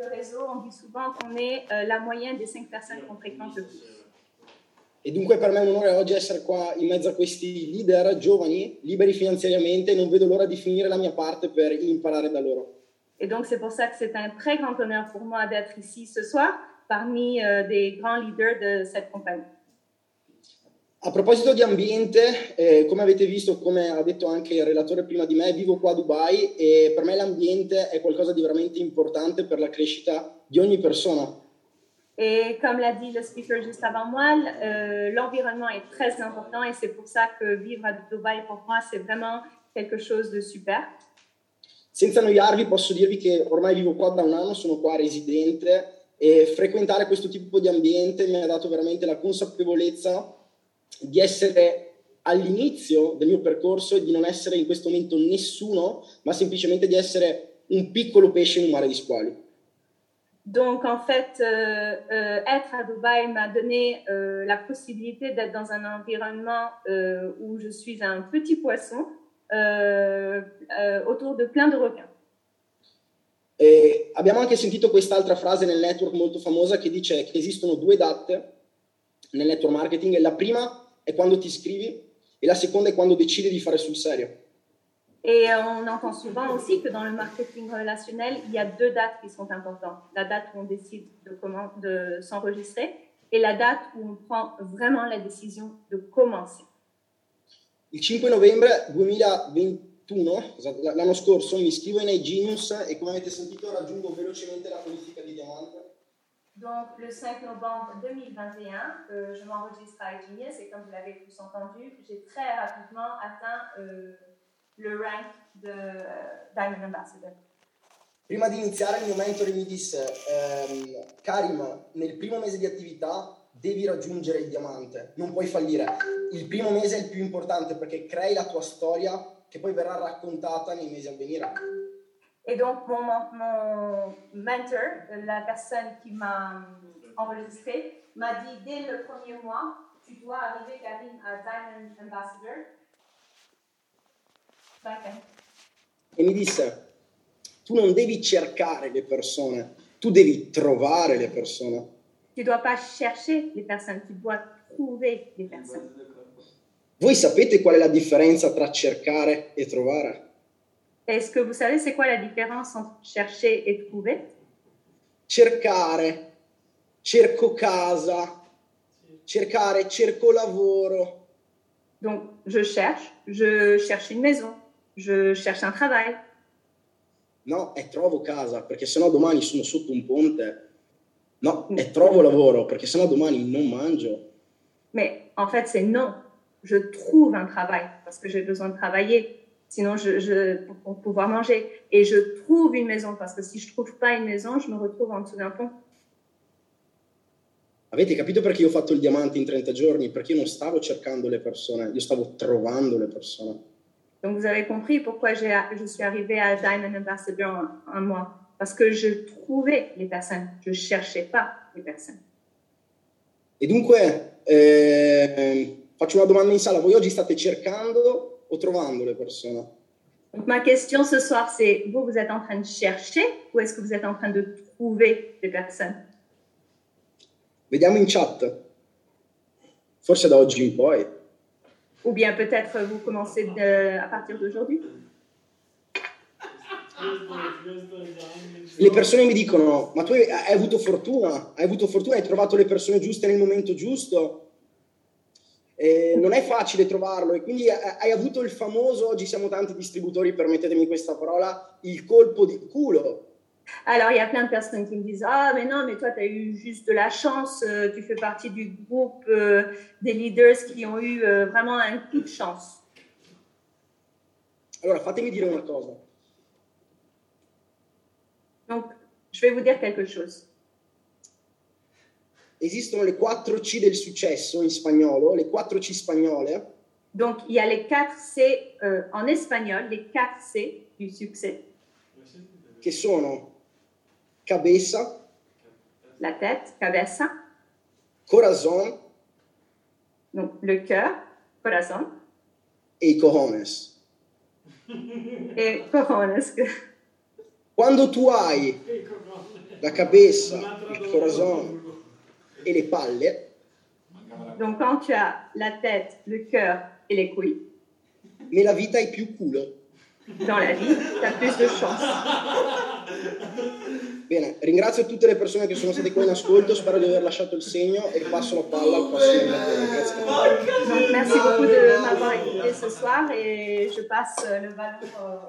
de réseau, on dit souvent qu'on est euh, la moyenne des cinq personnes qu'on fréquente le plus. E dunque per me è un onore oggi essere qua in mezzo a questi leader giovani, liberi finanziariamente, non vedo l'ora di finire la mia parte per imparare da loro. Et donc, c'est pour ça que c'est un très grand honneur pour moi d'être ici ce soir parmi euh, des grands leaders de cette compagnie. A proposito di ambiente, eh, come avete visto, come ha detto anche il relatore prima di me, vivo qua a Dubai e per me l'ambiente è qualcosa di veramente importante per la crescita di ogni persona. Et comme l'a dit le speaker juste avant moi, euh, l'environnement est très important et c'est pour ça que vivre à Dubaï pour moi, c'est vraiment quelque chose de super. Senza annoiarvi posso dirvi che ormai vivo qua da un anno, sono qua residente e frequentare questo tipo di ambiente mi ha dato veramente la consapevolezza di essere all'inizio del mio percorso e di non essere in questo momento nessuno, ma semplicemente di essere un piccolo pesce in un mare di squali. Donc en fait, euh, euh, être à Dubaï m'a donné euh, la possibilité d'être dans un environnement euh, où je suis un petit poisson euh, euh, autour de plein de requins. E abbiamo anche sentito quest'altra frase nel network molto famosa che dice che esistono due date nel network marketing. La prima è quando ti iscrivi e la seconda è quando decidi di fare sul serio. Et on entend souvent aussi que dans le marketing relationnel, il y a deux dates qui sont importantes. La date où on décide de, comment, de s'enregistrer et la date où on prend vraiment la décision de commencer. Il 5 novembre 2021, esatto, l'anno scorso, mi iscrivo in iGenius e come avete sentito raggiungo velocemente la qualifica di diamante. Donc le 5 novembre 2021, euh, je m'enregistre à Genius et comme vous l'avez tous entendu, j'ai très rapidement atteint euh, le rank de Diamond Ambassador. Prima di iniziare il mio mentore mi disse, ehm, Karim, nel primo mese di attività devi raggiungere il diamante, non puoi fallire. Il primo mese è il più importante perché crei la tua storia che poi verrà raccontata nei mesi a venire. Et donc, mon, mon- mentor, la personne qui m'a enregistré, m'a dit dès le premier mois, tu dois arriver, Karim, à Diamond Ambassador. D'accord. E mi disse, tu non devi cercare le persone, tu devi trovare le persone. Tu dois pas chercher les personnes, tu dois trouver les personnes. Voi sapete qual è la differenza tra cercare e trovare? Est-ce que vous savez c'est quoi la différence entre chercher et trouver? Cercare, cerco casa, cercare, cerco lavoro. Donc, je cherche, je cherche une maison, je cherche un travail. No, è trovo casa, perché sennò domani sono sotto un ponte. No, è trovo lavoro, perché sennò domani non mangio. Mais en fait, c'est non. Je trouve un travail parce que j'ai besoin de travailler. Sinon, je, je, pour, pouvoir manger. Et je trouve une maison parce que si je trouve pas une maison, je me retrouve en dessous d'un pont. Avete capito perché io ho fatto il diamante in 30 giorni? Perché io non stavo cercando le persone, io stavo trovando le persone. Donc, vous avez compris pourquoi je suis arrivée à Diamond Ambassador en un mois. Parce que je trouvais les personnes. Je cherchais pas les personnes. E dunque eh, faccio una domanda in sala, voi oggi state cercando o trovando le persone? Donc, ma question ce soir, c'est vous, vous êtes en train de chercher ou est-ce que vous êtes en train de trouver des personnes Vediamo in chat. Forse da oggi in poi. Ou bien peut-être vous commencez de- à partir d'aujourd'hui Le persone mi dicono, ma tu hai avuto fortuna, hai avuto fortuna, hai trovato le persone giuste nel momento giusto. Eh, non è facile trovarlo e quindi hai hai avuto il famoso, oggi siamo tanti distributori, permettetemi questa parola, il colpo di culo. Alors, il y a plein de personnes qui me disent Ah, mais non, mais toi, tu as eu juste de la chance, euh, tu fais partie du groupe euh, des leaders qui ont eu euh, vraiment un coup de chance. Allora fatemi dire una cosa, Donc, je vais vous dire quelque chose. Esistono le 4 C del successo in spagnolo, le 4 C spagnole, Donc, il y a les 4 C euh, en espagnol, les 4 C du succès. Che sono? Cabeza, la tête, cabeza, corazón donc le cœur, corazón, e i cojones. et cojones. Quando tu hai la cabeza, il corazon et les palle. Donc quand tu as la tête, le cœur et les couilles, nella vita hai più culo. dans la vie, tu as plus de chance. Bene, ringrazio tutte le persone che sono state qua in ascolto, spero di aver lasciato il segno e passo la palla al prossimo. Grazie. Donc merci beaucoup de m'avoir écouté ce soir et je passe le ballon.